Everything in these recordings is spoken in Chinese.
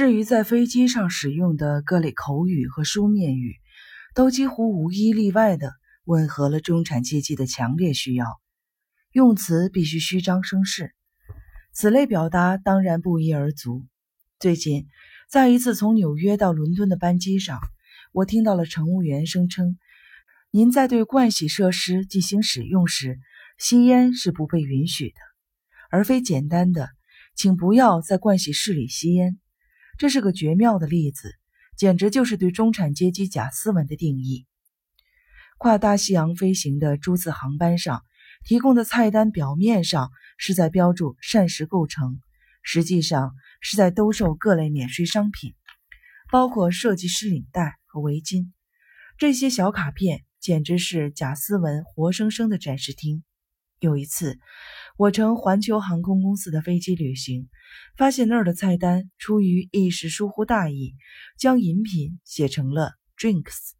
至于在飞机上使用的各类口语和书面语，都几乎无一例外的吻合了中产阶级的强烈需要，用词必须虚张声势。此类表达当然不一而足。最近，在一次从纽约到伦敦的班机上，我听到了乘务员声称：“您在对盥洗设施进行使用时，吸烟是不被允许的，而非简单的‘请不要在盥洗室里吸烟’。”这是个绝妙的例子，简直就是对中产阶级假斯文的定义。跨大西洋飞行的诸次航班上提供的菜单，表面上是在标注膳食构成，实际上是在兜售各类免税商品，包括设计师领带和围巾。这些小卡片简直是贾斯文活生生的展示厅。有一次，我乘环球航空公司的飞机旅行，发现那儿的菜单出于一时疏忽大意，将饮品写成了 drinks。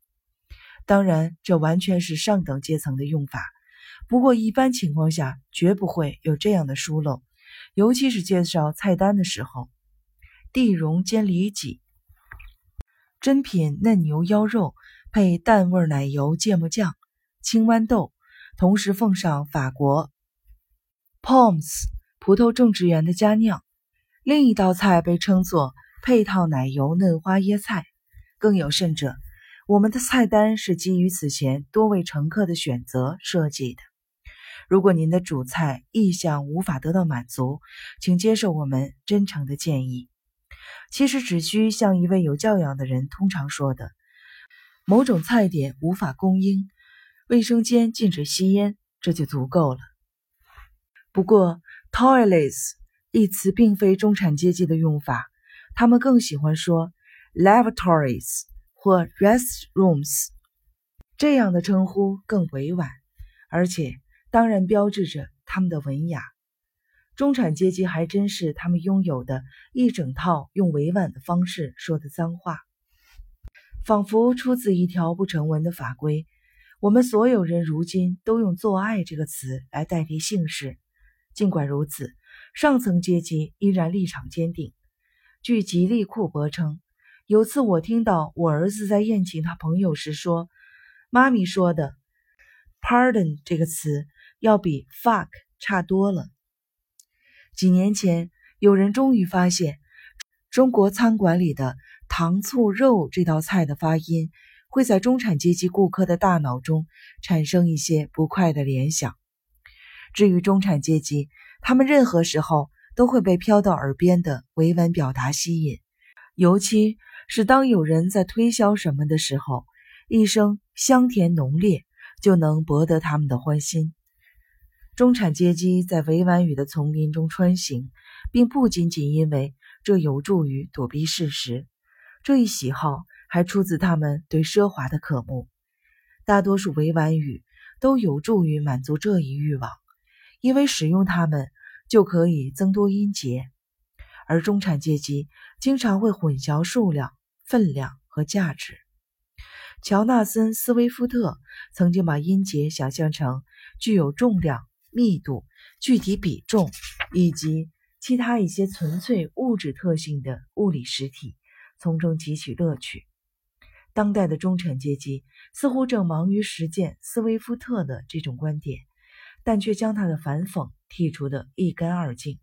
当然，这完全是上等阶层的用法。不过，一般情况下绝不会有这样的疏漏，尤其是介绍菜单的时候。地蓉煎里脊、珍品嫩牛腰肉配淡味奶油芥末酱、青豌豆。同时奉上法国 Poms 葡萄种植园的佳酿。另一道菜被称作配套奶油嫩花椰菜。更有甚者，我们的菜单是基于此前多位乘客的选择设计的。如果您的主菜意向无法得到满足，请接受我们真诚的建议。其实只需像一位有教养的人通常说的：某种菜点无法供应。卫生间禁止吸烟，这就足够了。不过，toilets 一词并非中产阶级的用法，他们更喜欢说 lavatories 或 restrooms，这样的称呼更委婉，而且当然标志着他们的文雅。中产阶级还真是他们拥有的一整套用委婉的方式说的脏话，仿佛出自一条不成文的法规。我们所有人如今都用“做爱”这个词来代替姓氏。尽管如此，上层阶级依然立场坚定。据吉利库伯称，有次我听到我儿子在宴请他朋友时说：“妈咪说的 ‘pardon’ 这个词要比 ‘fuck’ 差多了。”几年前，有人终于发现，中国餐馆里的“糖醋肉”这道菜的发音。会在中产阶级顾客的大脑中产生一些不快的联想。至于中产阶级，他们任何时候都会被飘到耳边的委婉表达吸引，尤其是当有人在推销什么的时候，一声香甜浓烈就能博得他们的欢心。中产阶级在委婉语的丛林中穿行，并不仅仅因为这有助于躲避事实，这一喜好。还出自他们对奢华的渴慕。大多数委婉语都有助于满足这一欲望，因为使用它们就可以增多音节。而中产阶级经常会混淆数量、分量和价值。乔纳森·斯威夫特曾经把音节想象成具有重量、密度、具体比重以及其他一些纯粹物质特性的物理实体，从中汲取乐趣。当代的中产阶级似乎正忙于实践斯威夫特的这种观点，但却将他的反讽剔除得一干二净。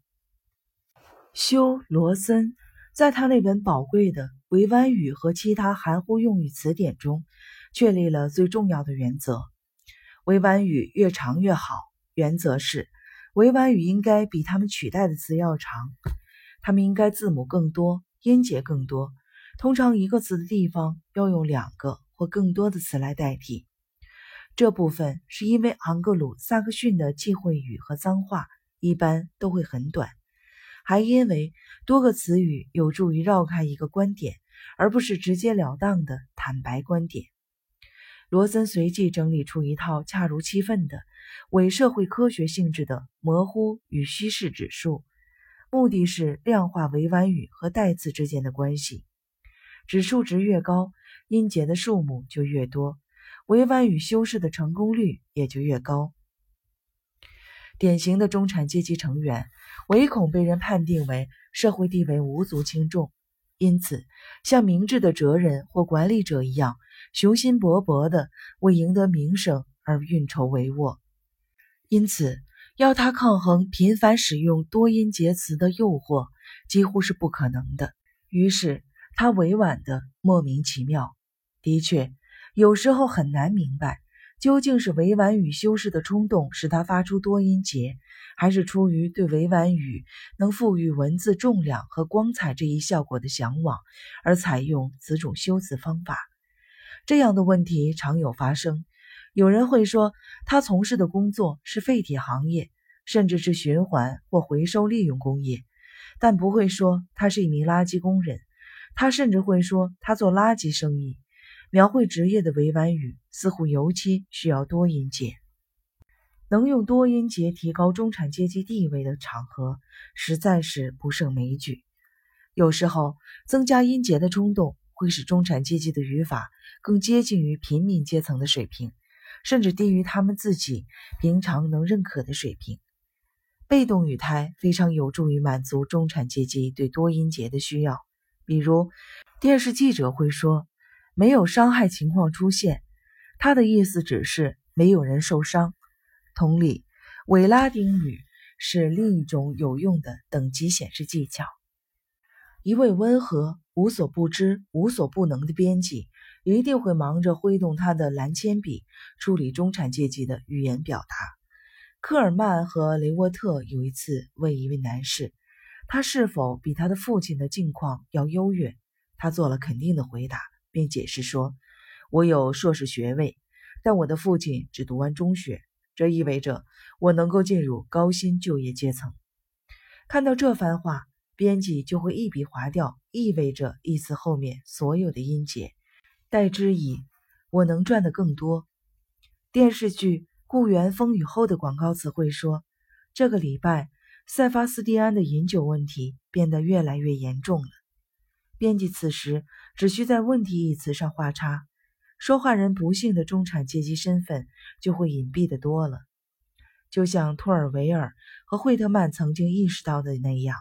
修·罗森在他那本宝贵的委婉语和其他含糊用语词典中，确立了最重要的原则：委婉语越长越好。原则是，委婉语应该比它们取代的词要长，它们应该字母更多，音节更多。通常，一个词的地方要用两个或更多的词来代替。这部分是因为昂格鲁萨克逊的忌讳语和脏话一般都会很短，还因为多个词语有助于绕开一个观点，而不是直截了当的坦白观点。罗森随即整理出一套恰如其分的伪社会科学性质的模糊与虚实指数，目的是量化委婉语和代词之间的关系。指数值越高，音节的数目就越多，委婉与修饰的成功率也就越高。典型的中产阶级成员唯恐被人判定为社会地位无足轻重，因此像明智的哲人或管理者一样，雄心勃勃地为赢得名声而运筹帷幄。因此，要他抗衡频繁使用多音节词的诱惑，几乎是不可能的。于是，他委婉的莫名其妙。的确，有时候很难明白。究竟是委婉语修饰的冲动使他发出多音节，还是出于对委婉语能赋予文字重量和光彩这一效果的向往而采用此种修辞方法？这样的问题常有发生。有人会说他从事的工作是废铁行业，甚至是循环或回收利用工业，但不会说他是一名垃圾工人。他甚至会说他做垃圾生意。描绘职业的委婉语似乎尤其需要多音节。能用多音节提高中产阶级地位的场合实在是不胜枚举。有时候，增加音节的冲动会使中产阶级的语法更接近于平民阶层的水平，甚至低于他们自己平常能认可的水平。被动语态非常有助于满足中产阶级对多音节的需要。比如，电视记者会说。没有伤害情况出现，他的意思只是没有人受伤。同理，伪拉丁语是另一种有用的等级显示技巧。一位温和、无所不知、无所不能的编辑，一定会忙着挥动他的蓝铅笔，处理中产阶级的语言表达。科尔曼和雷沃特有一次问一位男士，他是否比他的父亲的境况要优越，他做了肯定的回答。并解释说：“我有硕士学位，但我的父亲只读完中学，这意味着我能够进入高薪就业阶层。”看到这番话，编辑就会一笔划掉“意味着”一词后面所有的音节，代之以“我能赚得更多”。电视剧《故园风雨后》的广告词会说：“这个礼拜，塞巴斯蒂安的饮酒问题变得越来越严重了。”编辑此时只需在“问题”一词上画叉，说话人不幸的中产阶级身份就会隐蔽的多了。就像托尔维尔和惠特曼曾经意识到的那样，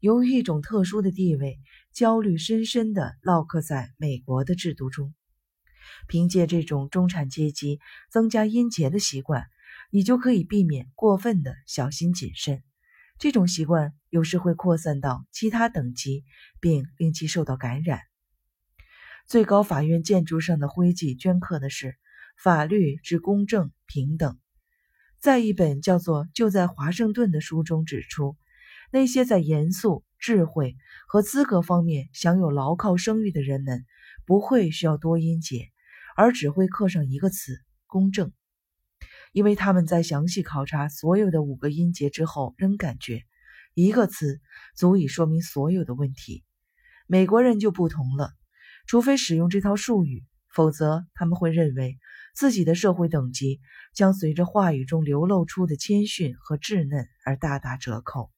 由于一种特殊的地位，焦虑深深地烙刻在美国的制度中。凭借这种中产阶级增加音节的习惯，你就可以避免过分的小心谨慎。这种习惯有时会扩散到其他等级，并令其受到感染。最高法院建筑上的徽记镌刻的是“法律之公正平等”。在一本叫做《就在华盛顿》的书中指出，那些在严肃、智慧和资格方面享有牢靠声誉的人们，不会需要多音节，而只会刻上一个词“公正”。因为他们在详细考察所有的五个音节之后，仍感觉一个词足以说明所有的问题。美国人就不同了，除非使用这套术语，否则他们会认为自己的社会等级将随着话语中流露出的谦逊和稚嫩而大打折扣。